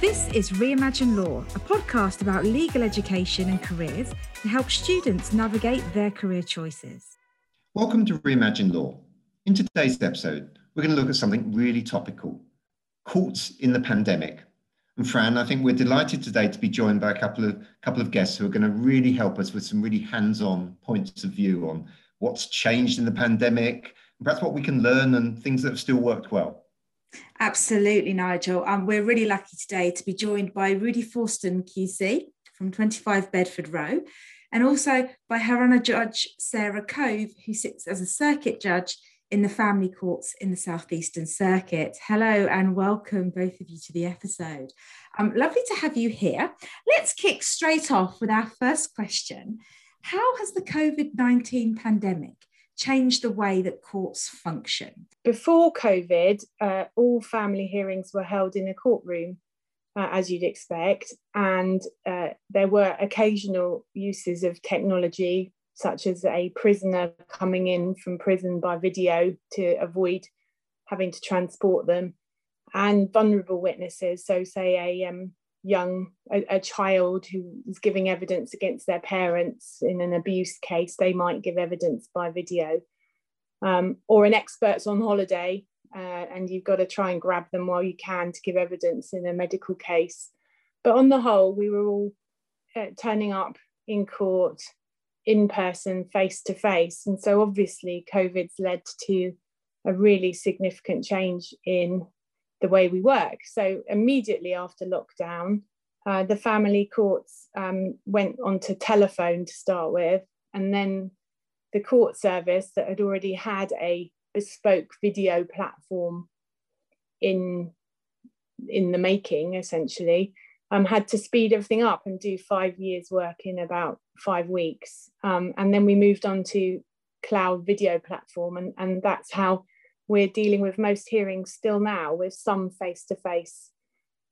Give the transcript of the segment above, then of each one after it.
This is Reimagine Law, a podcast about legal education and careers to help students navigate their career choices. Welcome to Reimagine Law. In today's episode, we're going to look at something really topical courts in the pandemic. And Fran, I think we're delighted today to be joined by a couple of couple of guests who are going to really help us with some really hands-on points of view on what's changed in the pandemic, and perhaps what we can learn and things that have still worked well. Absolutely, Nigel. And um, we're really lucky today to be joined by Rudi Fortson QC from 25 Bedford Row, and also by Her Honour Judge Sarah Cove, who sits as a circuit judge in the family courts in the Southeastern Circuit. Hello and welcome, both of you, to the episode. Um, lovely to have you here. Let's kick straight off with our first question How has the COVID 19 pandemic change the way that courts function? Before COVID, uh, all family hearings were held in a courtroom, uh, as you'd expect, and uh, there were occasional uses of technology, such as a prisoner coming in from prison by video to avoid having to transport them, and vulnerable witnesses. So, say a um, young a, a, child who is giving evidence against their parents in an abuse case they might give evidence by video. Um, or an expert's on holiday uh, and you've got to try and grab them while you can to give evidence in a medical case. But on the whole we were all uh, turning up in court in person face to face. And so obviously covid's led to a really significant change in the way we work. So immediately after lockdown, uh, the family courts um, went onto telephone to start with, and then the court service that had already had a bespoke video platform in in the making, essentially, um, had to speed everything up and do five years' work in about five weeks. Um, and then we moved on to cloud video platform, and, and that's how we're dealing with most hearings still now with some face to face.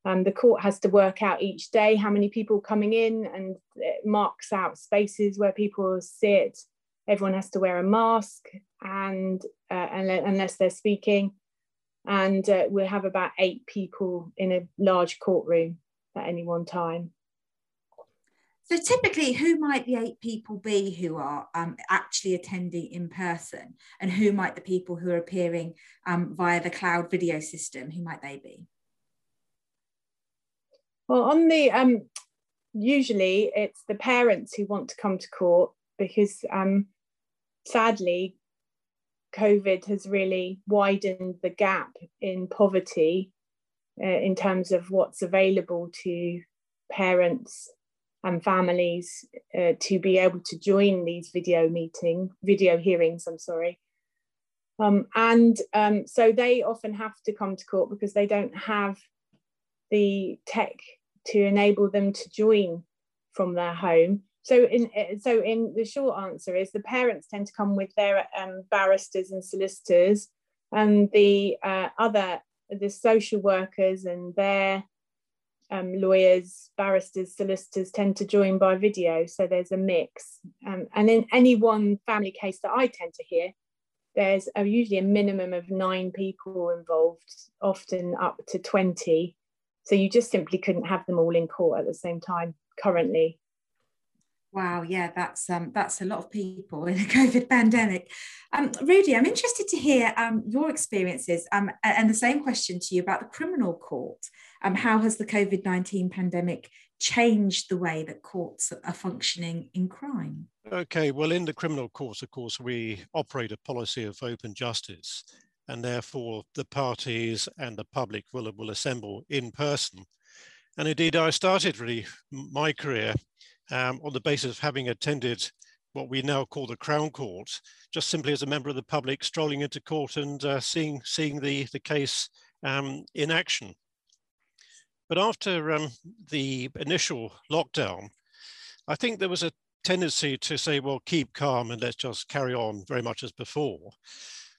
The court has to work out each day how many people coming in and it marks out spaces where people sit. Everyone has to wear a mask and uh, unless they're speaking. And uh, we'll have about eight people in a large courtroom at any one time. So typically, who might the eight people be who are um, actually attending in person, and who might the people who are appearing um, via the cloud video system? Who might they be? Well, on the um, usually it's the parents who want to come to court because um, sadly, COVID has really widened the gap in poverty uh, in terms of what's available to parents and families uh, to be able to join these video meeting, video hearings, I'm sorry. Um, and um, so they often have to come to court because they don't have the tech to enable them to join from their home. So in so in the short answer is the parents tend to come with their um, barristers and solicitors, and the uh, other the social workers and their um, lawyers, barristers, solicitors tend to join by video. So there's a mix. Um, and in any one family case that I tend to hear, there's a, usually a minimum of nine people involved, often up to 20. So you just simply couldn't have them all in court at the same time currently. Wow, yeah, that's um, that's a lot of people in a COVID pandemic. Um, Rudi, I'm interested to hear um, your experiences um, and the same question to you about the criminal court. Um, how has the COVID 19 pandemic changed the way that courts are functioning in crime? Okay, well, in the criminal courts, of course, we operate a policy of open justice, and therefore the parties and the public will, will assemble in person. And indeed, I started really my career um, on the basis of having attended what we now call the Crown Court, just simply as a member of the public strolling into court and uh, seeing, seeing the, the case um, in action. But after um, the initial lockdown, I think there was a tendency to say, well, keep calm and let's just carry on very much as before.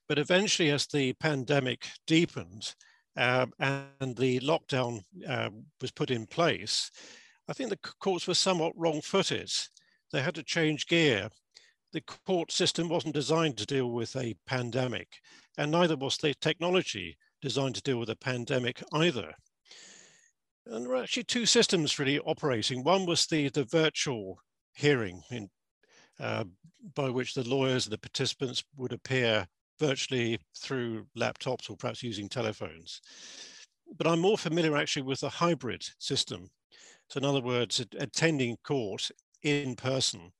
But eventually, as the pandemic deepened uh, and the lockdown uh, was put in place, I think the courts were somewhat wrong footed. They had to change gear. The court system wasn't designed to deal with a pandemic, and neither was the technology designed to deal with a pandemic either. And there were actually two systems really operating. One was the, the virtual hearing in, uh, by which the lawyers and the participants would appear virtually through laptops or perhaps using telephones. But I'm more familiar actually with the hybrid system. So in other words, attending court in person,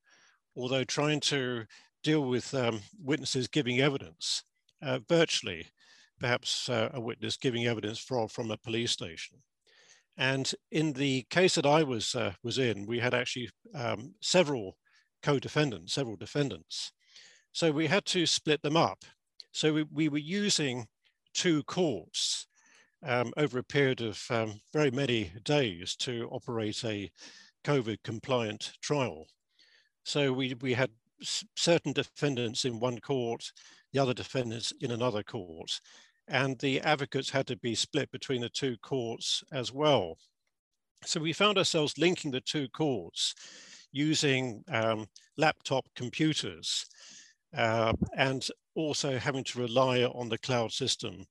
although trying to deal with um, witnesses giving evidence uh, virtually, perhaps uh, a witness giving evidence from, from a police station. And in the case that I was, uh, was in, we had actually um, several co-defendants, several defendants. So we had to split them up. So we, we were using two courts um, over a period of um, very many days to operate a COVID compliant trial. So we, we had certain defendants in one court, the other defendants in another court, and the advocates had to be split between the two courts as well. So we found ourselves linking the two courts using um, laptop computers uh, and also having to rely on the cloud system.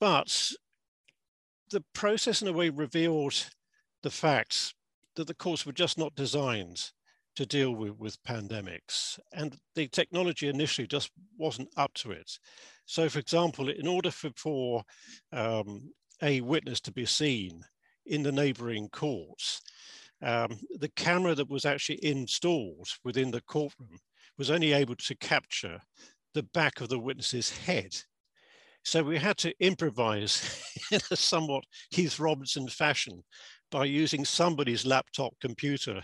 But the process in a way revealed the fact that the courts were just not designed to deal with, with pandemics. And the technology initially just wasn't up to it. So for example, in order for, for um, a witness to be seen in the neighboring courts, um, the camera that was actually installed within the courtroom was only able to capture the back of the witness's head. So we had to improvise in a somewhat Heath Robinson fashion by using somebody's laptop computer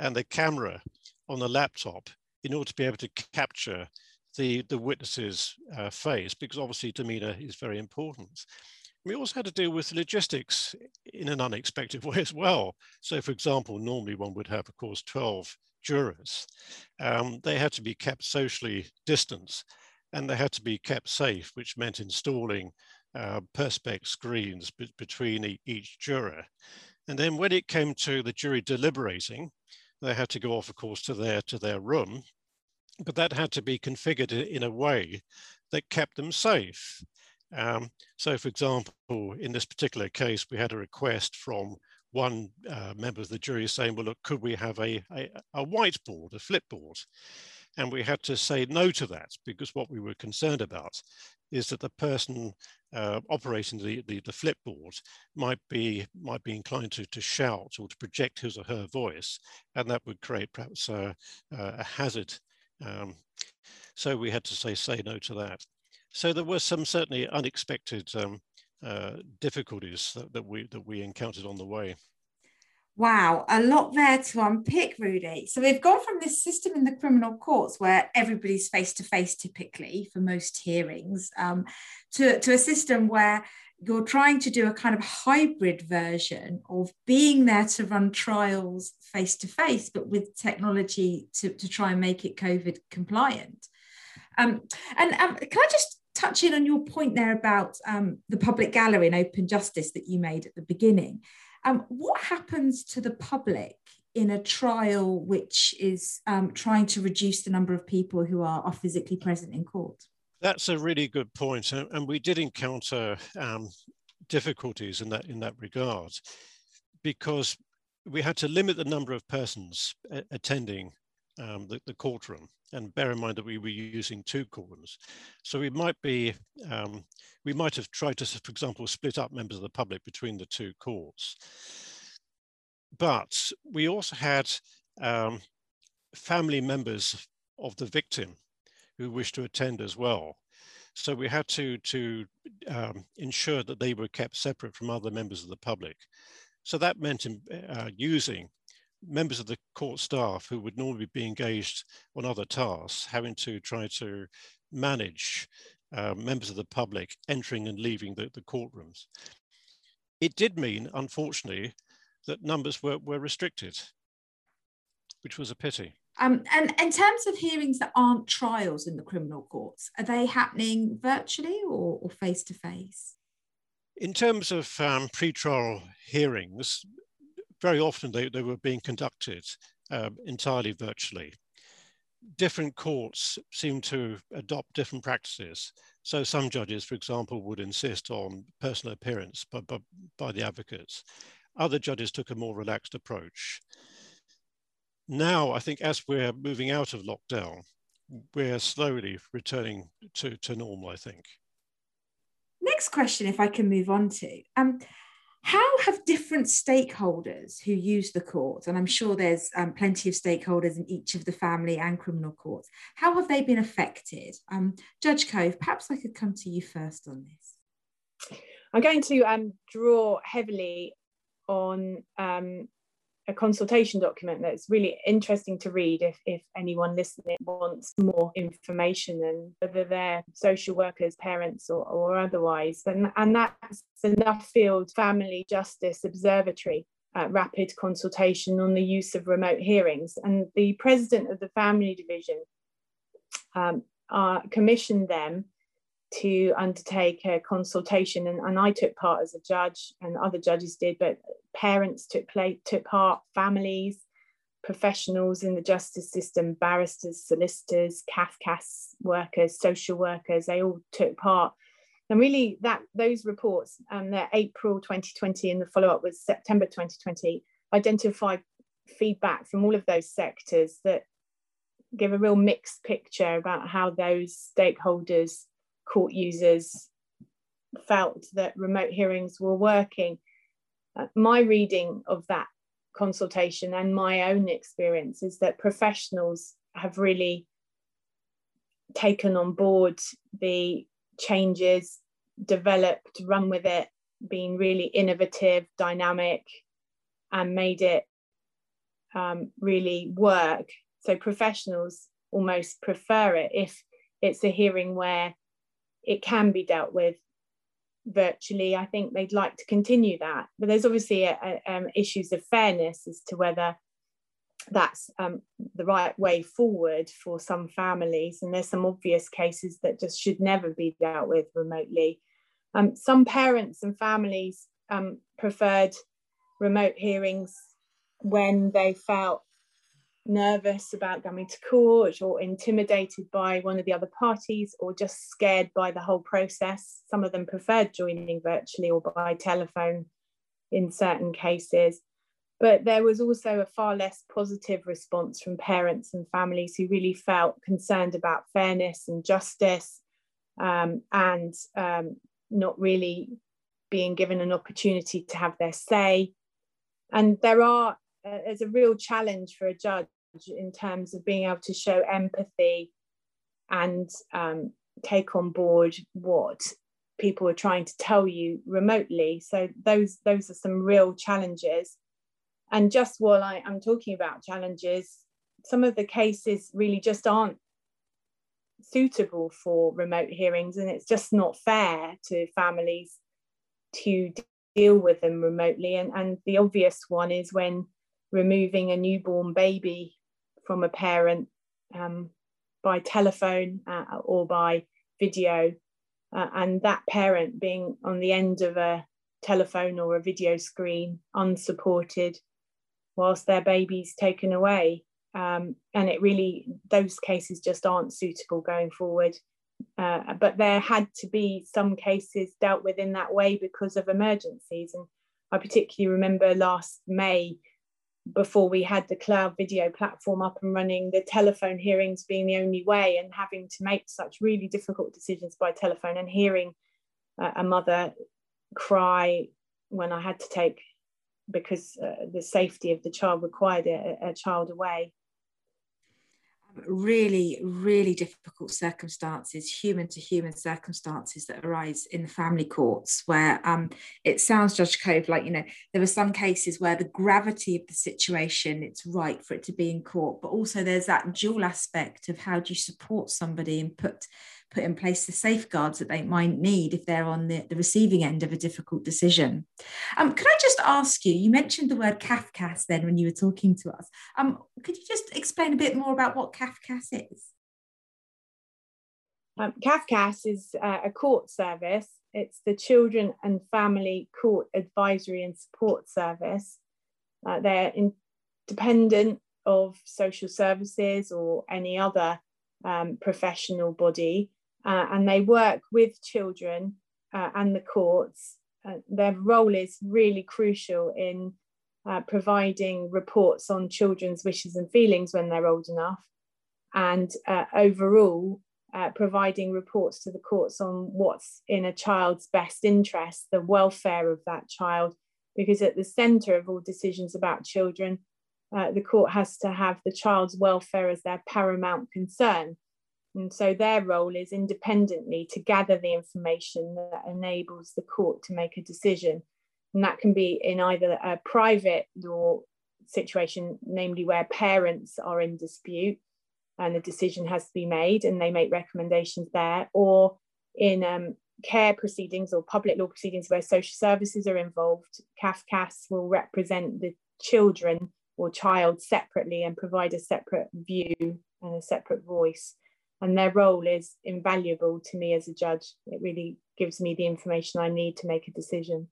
and the camera on the laptop in order to be able to capture the, the witness's uh, face, because obviously demeanor is very important. We also had to deal with logistics in an unexpected way as well. So for example, normally one would have, of course, 12 jurors. Um, they had to be kept socially distanced and they had to be kept safe, which meant installing uh, perspex screens between each juror. And then when it came to the jury deliberating, they had to go off, of course, to their, to their room, but that had to be configured in a way that kept them safe. Um, so, for example, in this particular case, we had a request from one uh, member of the jury saying, well, look, could we have a, a, a whiteboard, a flipboard? And we had to say no to that because what we were concerned about is that the person uh, operating the, the, the flipboard might be might be inclined to, to shout or to project his or her voice, and that would create perhaps a, a hazard. Um, so we had to say say no to that. So there were some certainly unexpected um, uh, difficulties that, that we that we encountered on the way. Wow, a lot there to unpick, Rudi. So we've gone from this system in the criminal courts where everybody's face to face typically for most hearings um, to, to a system where you're trying to do a kind of hybrid version of being there to run trials face to face, but with technology to, to try and make it COVID compliant. Um, and um, can I just touch in on your point there about um, the public gallery and open justice that you made at the beginning? Um, what happens to the public in a trial which is um, trying to reduce the number of people who are, are physically present in court? That's a really good point, and we did encounter um, difficulties in that in that regard, because we had to limit the number of persons attending um, the, the, courtroom, and bear in mind that we were using two courtrooms. So we might be, um, we might have tried to, for example, split up members of the public between the two courts. But we also had um, family members of the victim who wished to attend as well. So we had to, to um, ensure that they were kept separate from other members of the public. So that meant uh, using members of the court staff who would normally be engaged on other tasks, having to try to manage uh, members of the public entering and leaving the, the courtrooms. It did mean, unfortunately, that numbers were, were restricted, which was a pity. Um, and in terms of hearings that aren't trials in the criminal courts, are they happening virtually or face to face? In terms of um, pre-trial hearings, very often they, they were being conducted um, entirely virtually. different courts seem to adopt different practices. So some judges, for example, would insist on personal appearance by, by, by the advocates. Other judges took a more relaxed approach. Now, I think as we're moving out of lockdown, we're slowly returning to, to normal, I think. Next question, if I can move on to. Um, how have different stakeholders who use the court, and I'm sure there's um, plenty of stakeholders in each of the family and criminal courts, how have they been affected? Um, Judge Cove, perhaps I could come to you first on this. I'm going to um, draw heavily on um, a consultation document that's really interesting to read if, if anyone listening wants more information and whether they're social workers, parents or, or otherwise. And, and that's the Nuffield Family Justice Observatory uh, rapid consultation on the use of remote hearings. And the president of the family division um, uh, commissioned them to undertake a consultation and, and I took part as a judge and other judges did but parents took play took part families professionals in the justice system barristers solicitors CAFCASS workers social workers they all took part. And really that those reports um, they're April 2020 and the follow-up was September 2020 identified feedback from all of those sectors that give a real mixed picture about how those stakeholders court users felt that remote hearings were working. Uh, my reading of that consultation and my own experience is that professionals have really taken on board the changes, developed, run with it, been really innovative, dynamic, and made it um, really work. So professionals almost prefer it if it's a hearing where it can be dealt with virtually. I think they'd like to continue that, but there's obviously a, a, um, issues of fairness as to whether that's um, the right way forward for some families. And there's some obvious cases that just should never be dealt with remotely. Um, some parents and families um, preferred remote hearings when they felt nervous about going to court or intimidated by one of the other parties or just scared by the whole process. Some of them preferred joining virtually or by telephone in certain cases. But there was also a far less positive response from parents and families who really felt concerned about fairness and justice um, and um, not really being given an opportunity to have their say. And there are uh, there's a real challenge for a judge in terms of being able to show empathy and um, take on board what people are trying to tell you remotely. So those those are some real challenges. And just while I, I'm talking about challenges, some of the cases really just aren't suitable for remote hearings, and it's just not fair to families to deal with them remotely. And, and the obvious one is when removing a newborn baby from a parent um, by telephone uh, or by video, uh, and that parent being on the end of a telephone or a video screen, unsupported, whilst their baby's taken away. Um, and it really, those cases just aren't suitable going forward. Uh, but there had to be some cases dealt with in that way because of emergencies. And I particularly remember last May before we had the cloud video platform up and running, the telephone hearings being the only way, and having to make such really difficult decisions by telephone, and hearing uh, a mother cry when I had to take because uh, the safety of the child required a, a child away really, really difficult circumstances, human to human circumstances that arise in the family courts, where um, it sounds, Judge Cove, like, you know, there are some cases where the gravity of the situation, it's right for it to be in court, but also there's that dual aspect of how do you support somebody and put put in place the safeguards that they might need if they're on the, the receiving end of a difficult decision. Um, could I just ask you, you mentioned the word CAFCASS then when you were talking to us. Um, could you just explain a bit more about what CAFCASS is? Um, CAFCASS is uh, a court service. It's the Children and Family Court Advisory and Support Service. Uh, they're independent of social services or any other um, professional body, uh, and they work with children uh, and the courts. Uh, their role is really crucial in uh, providing reports on children's wishes and feelings when they're old enough, and uh, overall uh, providing reports to the courts on what's in a child's best interest, the welfare of that child, because at the centre of all decisions about children, the court has to have the child's welfare as their paramount concern. And so their role is independently to gather the information that enables the court to make a decision. And that can be in either a private law situation, namely where parents are in dispute and a decision has to be made and they make recommendations there, or in um, care proceedings or public law proceedings where social services are involved, CAFCASS will represent the children or child separately and provide a separate view and a separate voice. And their role is invaluable to me as a judge. It really gives me the information I need to make a decision.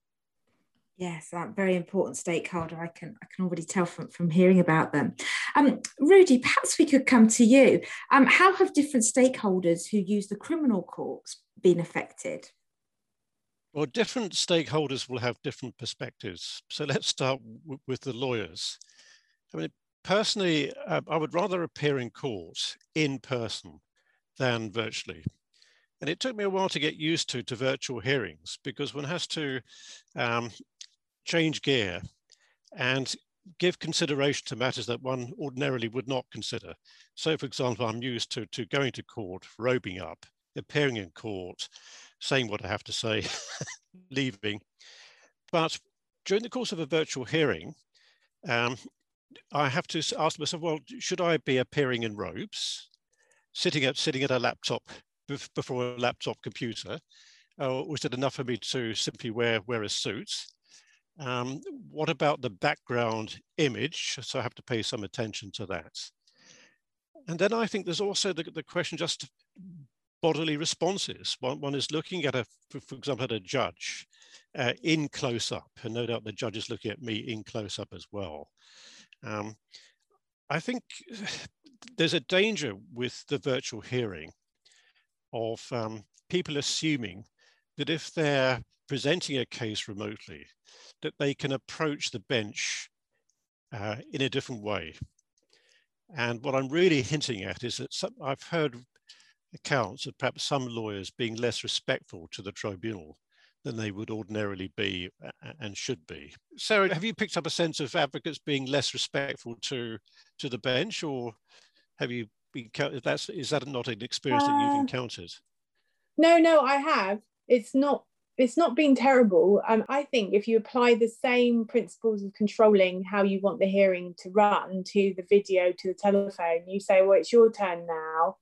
Yes, that very important stakeholder. I can I can already tell from, from hearing about them. Um, Rudi, perhaps we could come to you. Um, how have different stakeholders who use the criminal courts been affected? Well, different stakeholders will have different perspectives. So let's start with the lawyers. I mean, personally, uh, I would rather appear in court in person than virtually. And it took me a while to get used to, to virtual hearings because one has to um, change gear and give consideration to matters that one ordinarily would not consider. So, for example, I'm used to, to going to court, robing up, appearing in court, saying what I have to say, leaving. But during the course of a virtual hearing, um, I have to ask myself, well, should I be appearing in robes, sitting at, sitting at a laptop before a laptop computer, or is it enough for me to simply wear, wear a suit? Um, what about the background image? So I have to pay some attention to that. And then I think there's also the, the question just bodily responses. One, one is looking at a, for, for example, at a judge uh, in close up, and no doubt the judge is looking at me in close up as well. Um, I think there's a danger with the virtual hearing of um, people assuming that if they're presenting a case remotely, that they can approach the bench uh, in a different way. And what I'm really hinting at is that some, I've heard accounts of perhaps some lawyers being less respectful to the tribunal than they would ordinarily be and should be. Sarah, have you picked up a sense of advocates being less respectful to to the bench, or have you been? That's is that not an experience uh, that you've uh, encountered? No, no, I have. It's not it's not been terrible. Um, I think if you apply the same principles of controlling how you want the hearing to run to the video, to the telephone, you say, well, it's your turn now.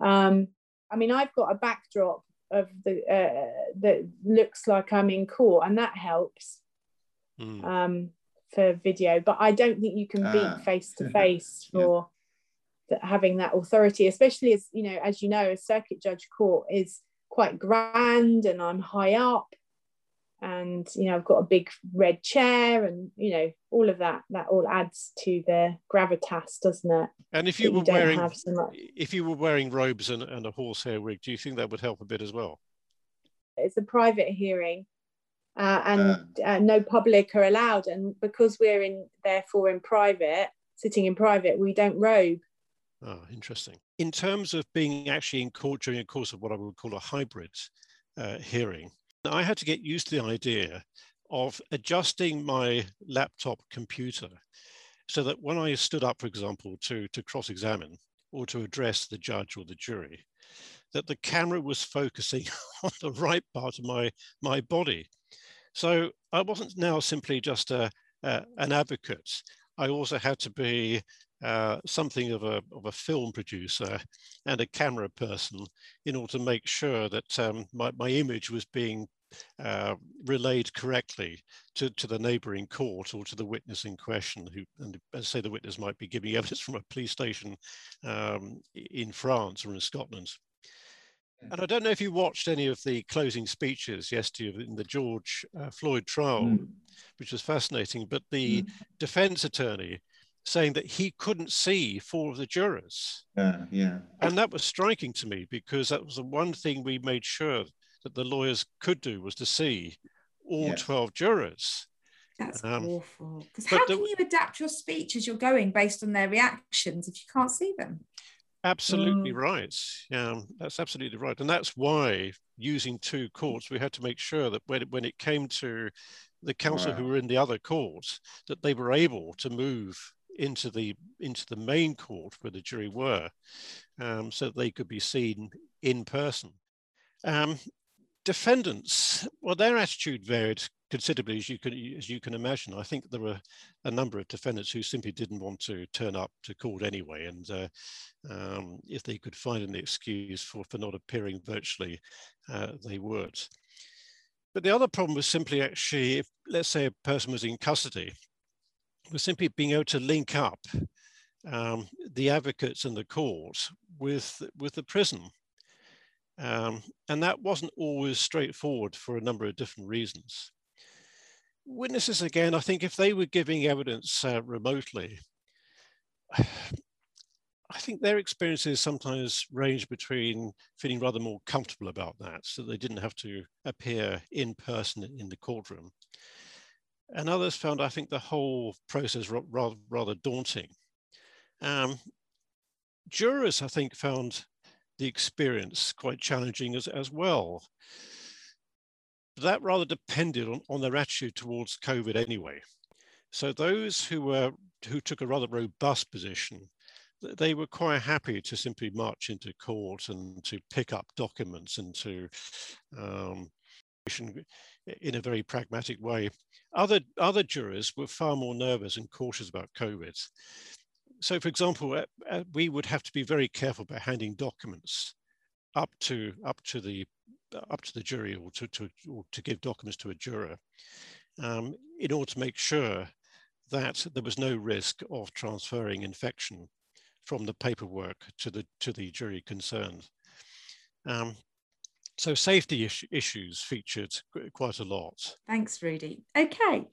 Um, I mean, I've got a backdrop of the uh, that looks like I'm in court, and that helps mm. um, for video. But I don't think you can beat face to face for yeah. having that authority, especially as you know, as you know, a circuit judge court is quite grand and I'm high up and you know I've got a big red chair and you know all of that that all adds to the gravitas doesn't it? And if you were you wearing so if you were wearing robes and, and a horsehair wig do you think that would help a bit as well? It's a private hearing uh, and uh, no public are allowed. And because we're in therefore in private sitting in private we don't robe Oh, interesting. In terms of being actually in court during a course of what I would call a hybrid uh, hearing, I had to get used to the idea of adjusting my laptop computer so that when I stood up, for example, to, to cross-examine or to address the judge or the jury, that the camera was focusing on the right part of my, my body. So I wasn't now simply just a, an advocate. I also had to be uh, something of a, of a film producer and a camera person in order to make sure that um, my, my image was being uh, relayed correctly to, to the neighboring court or to the witness in question, who, and say the witness might be giving evidence from a police station um, in France or in Scotland. And I don't know if you watched any of the closing speeches yesterday in the George uh, Floyd trial, mm. which was fascinating, but the mm. defense attorney saying that he couldn't see four of the jurors. Yeah, yeah. And that was striking to me because that was the one thing we made sure that the lawyers could do was to see all yes. 12 jurors. That's um, awful. Because how the, can you adapt your speech as you're going based on their reactions if you can't see them? Absolutely mm. right. Yeah, that's absolutely right. And that's why using two courts, we had to make sure that when it, when it came to the counsel wow. who were in the other court, that they were able to move into the into the main court where the jury were, um, so they could be seen in person. Um, defendants, well, their attitude varied considerably, as you can as you can imagine. I think there were a number of defendants who simply didn't want to turn up to court anyway, and uh, um, if they could find an excuse for for not appearing virtually, uh, they would. But the other problem was simply actually, if let's say a person was in custody, was simply being able to link up um, the advocates and the court with with the prison. Um, and that wasn't always straightforward for a number of different reasons witnesses again, I think if they were giving evidence uh, remotely, I think their experiences sometimes range between feeling rather more comfortable about that, so they didn't have to appear in person in the courtroom. And others found, I think, the whole process rather, rather daunting. Um, jurors, I think, found the experience quite challenging as, as well that rather depended on, on their attitude towards COVID anyway. So those who were who took a rather robust position, they were quite happy to simply march into court and to pick up documents and to um, in a very pragmatic way. Other other jurors were far more nervous and cautious about COVID. So, for example, uh, uh, we would have to be very careful about handing documents up to up to the up to the jury or to, to, or to give documents to a juror um, in order to make sure that there was no risk of transferring infection from the paperwork to the, to the jury concerned. Um, so safety is issues featured quite a lot. Thanks, Rudi. Okay.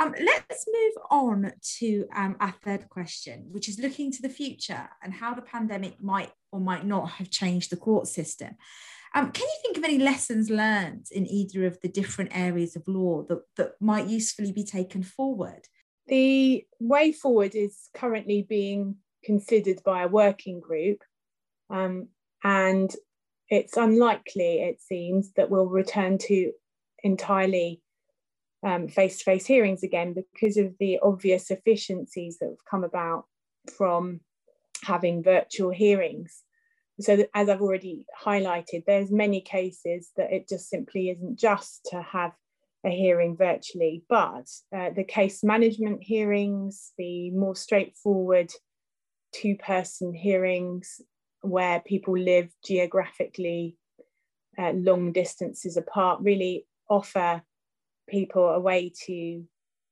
Um, let's move on to um, our third question, which is looking to the future and how the pandemic might or might not have changed the court system. Um, can you think of any lessons learned in either of the different areas of law that, that might usefully be taken forward? The way forward is currently being considered by a working group, um, and it's unlikely, it seems, that we'll return to entirely face to face hearings again because of the obvious efficiencies that have come about from having virtual hearings. So as I've already highlighted, there's many cases that it just simply isn't just to have a hearing virtually, but uh, the case management hearings, the more straightforward two-person hearings where people live geographically uh, long distances apart really offer people a way to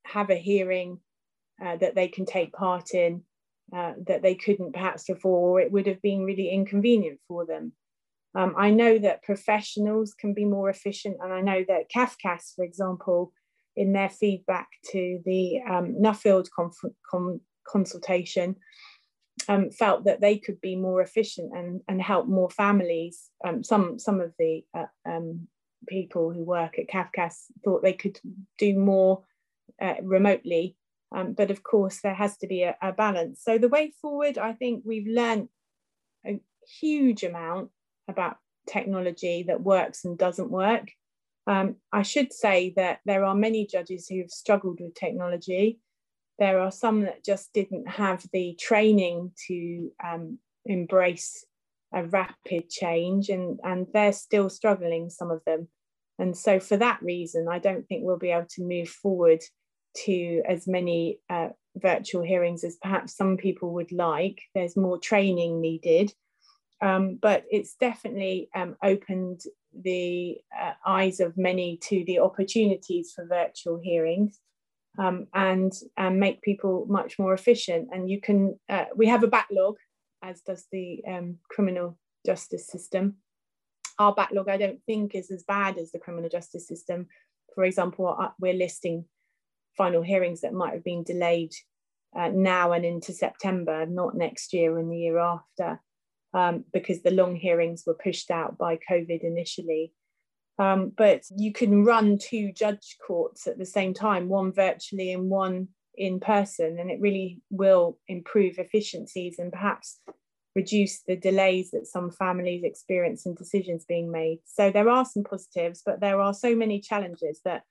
have a hearing uh, that they can take part in uh, that they couldn't perhaps before, or it would have been really inconvenient for them. Um, I know that professionals can be more efficient, and I know that CAFCASS, for example, in their feedback to the um, Nuffield consultation, um, felt that they could be more efficient and, and help more families. Um, some, some of the uh, um, people who work at CAFCASS thought they could do more uh, remotely um, but of course, there has to be a, a, balance. So the way forward, I think we've learned a huge amount about technology that works and doesn't work. Um, I should say that there are many judges who have struggled with technology. There are some that just didn't have the training to um, embrace a rapid change, and, and they're still struggling, some of them. And so, for that reason, I don't think we'll be able to move forward to as many uh, virtual hearings as perhaps some people would like. There's more training needed, um, but it's definitely um, opened the uh, eyes of many to the opportunities for virtual hearings um, and, and make people much more efficient. And you can, uh, we have a backlog, as does the um, criminal justice system. Our backlog, I don't think, is as bad as the criminal justice system. For example, uh, we're listing final hearings that might have been delayed uh, now and into September, not next year and the year after, um, because the long hearings were pushed out by COVID initially. Um, but you can run two judge courts at the same time, one virtually and one in person, and it really will improve efficiencies and perhaps reduce the delays that some families experience in decisions being made. So there are some positives, but there are so many challenges that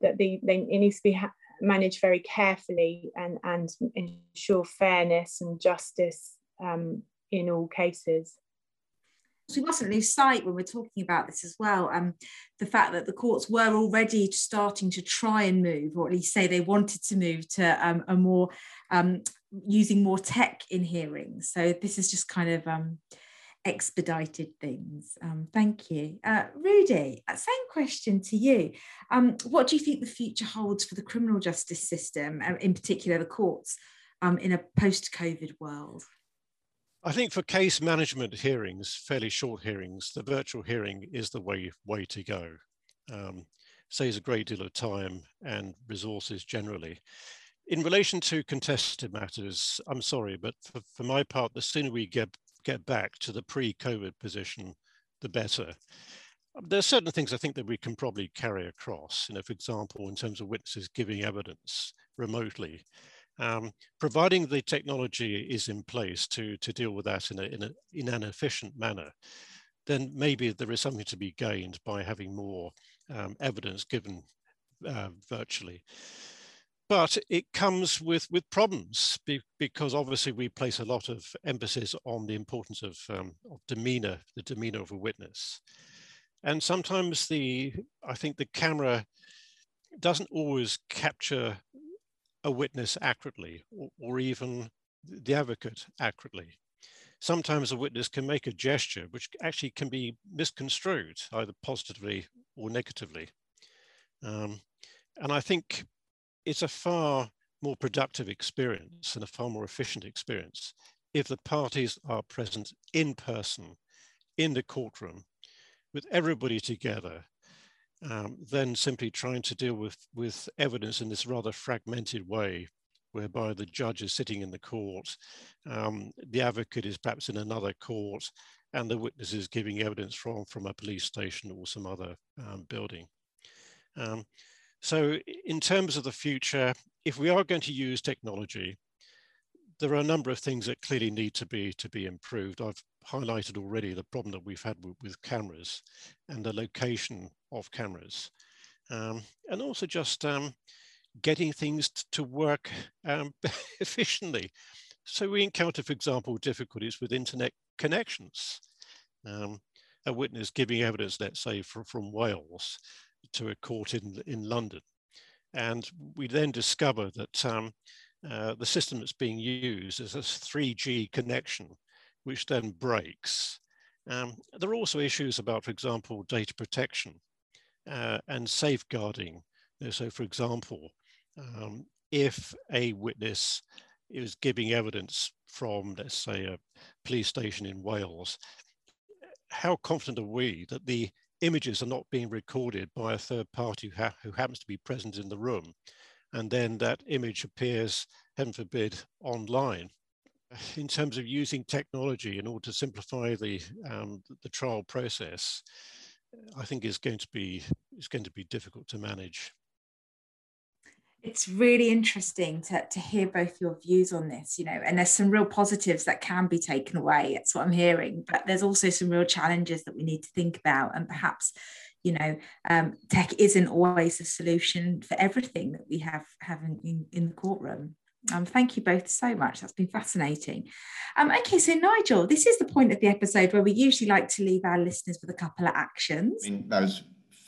that the, they, it needs to be managed very carefully and, and ensure fairness and justice um, in all cases. So we mustn't lose sight when we're talking about this as well. Um, the fact that the courts were already starting to try and move, or at least say they wanted to move to um, a more um, using more tech in hearings. So this is just kind of um, expedited things. Um, thank you. Uh, Rudi, uh, same question to you. Um, what do you think the future holds for the criminal justice system, uh, in particular the courts, in a post-COVID world? I think for case management hearings, fairly short hearings, the virtual hearing is the way, way to go. Um, saves a great deal of time and resources generally. In relation to contested matters, I'm sorry, but for, for my part, the sooner we get get back to the pre-COVID position, the better. There are certain things I think that we can probably carry across. You know, for example, in terms of witnesses giving evidence remotely, um, providing the technology is in place to to deal with that in a, in, a, in an efficient manner, then maybe there is something to be gained by having more um, evidence given uh, virtually. But it comes with with problems be, because obviously we place a lot of emphasis on the importance of, um, of demeanor, the demeanor of a witness, and sometimes the I think the camera doesn't always capture a witness accurately, or, or even the advocate accurately. Sometimes a witness can make a gesture which actually can be misconstrued either positively or negatively. Um, and I think it's a far more productive experience and a far more efficient experience if the parties are present in person in the courtroom with everybody together um, than simply trying to deal with, with evidence in this rather fragmented way whereby the judge is sitting in the court, um, the advocate is perhaps in another court, and the witness is giving evidence from, from a police station or some other um, building. Um, so in terms of the future, if we are going to use technology, there are a number of things that clearly need to be to be improved. I've highlighted already the problem that we've had with, with cameras and the location of cameras. Um, and also just um, getting things to work um, efficiently. So we encounter, for example, difficulties with internet connections. Um, a witness giving evidence, let's say, from, from Wales, to a court in, in London. And we then discover that um, uh, the system that's being used is a 3G connection, which then breaks. Um, there are also issues about, for example, data protection uh, and safeguarding. So, for example, um, if a witness is giving evidence from, let's say, a police station in Wales, how confident are we that the images are not being recorded by a third party who, ha who happens to be present in the room. And then that image appears, heaven forbid, online. In terms of using technology in order to simplify the, um, the trial process, I think is going to be is going to be difficult to manage it's really interesting to, to hear both your views on this, you know, and there's some real positives that can be taken away. That's what I'm hearing, but there's also some real challenges that we need to think about. And perhaps, you know, um, tech isn't always a solution for everything that we have, have in, in, the courtroom. Um, thank you both so much. That's been fascinating. Um, okay, so Nigel, this is the point of the episode where we usually like to leave our listeners with a couple of actions. I mean, that was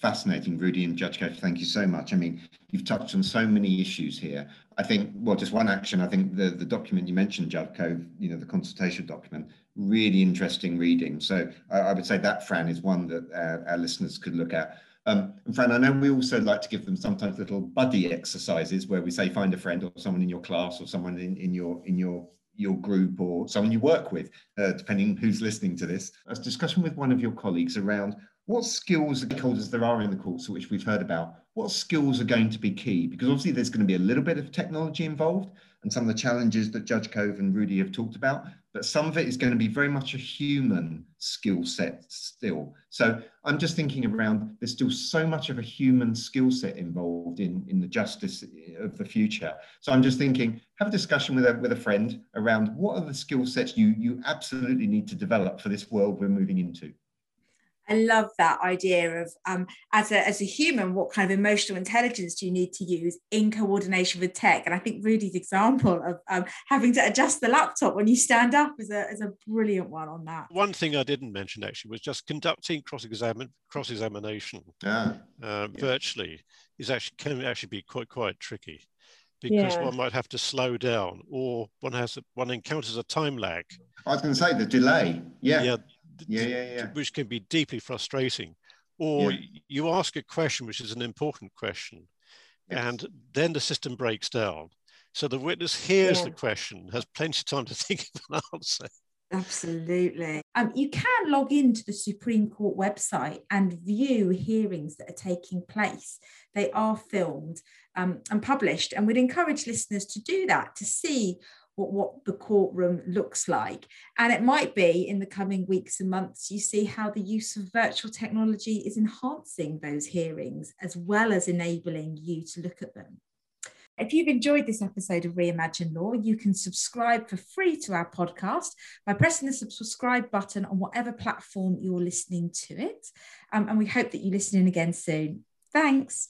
fascinating, Rudi and Judge Cove. Thank you so much. I mean, you've touched on so many issues here. I think, well, just one action. I think the the document you mentioned, Judge Cove, you know, the consultation document, really interesting reading. So I, I would say that, Fran, is one that uh, our listeners could look at. Um, and Fran, I know we also like to give them sometimes little buddy exercises where we say find a friend or someone in your class or someone in, in your in your your group or someone you work with, uh, depending who's listening to this. A discussion with one of your colleagues around what skills stakeholders there are in the course, which we've heard about, what skills are going to be key? Because obviously there's going to be a little bit of technology involved and some of the challenges that Judge Cove and Rudi have talked about, but some of it is going to be very much a human skill set still. So I'm just thinking around there's still so much of a human skill set involved in, in the justice of the future. So I'm just thinking, have a discussion with a, with a friend around what are the skill sets you, you absolutely need to develop for this world we're moving into. I love that idea of um, as a as a human, what kind of emotional intelligence do you need to use in coordination with tech? And I think Rudi's example of um, having to adjust the laptop when you stand up is a is a brilliant one on that. One thing I didn't mention actually was just conducting cross examine cross examination uh, yeah. virtually is actually can actually be quite quite tricky because yeah. one might have to slow down or one has a, one encounters a time lag. I was going to say the delay. Yeah. Yeah yeah, yeah, yeah. which can be deeply frustrating. Or yeah. you ask a question which is an important question, yes. and then the system breaks down. So the witness hears yeah. the question, has plenty of time to think of an answer. Absolutely. Um, you can log into the Supreme Court website and view hearings that are taking place. They are filmed um, and published, and we'd encourage listeners to do that to see what, what the courtroom looks like. And it might be in the coming weeks and months, you see how the use of virtual technology is enhancing those hearings as well as enabling you to look at them. If you've enjoyed this episode of Reimagine Law, you can subscribe for free to our podcast by pressing the subscribe button on whatever platform you're listening to it. Um, and we hope that you listen in again soon. Thanks.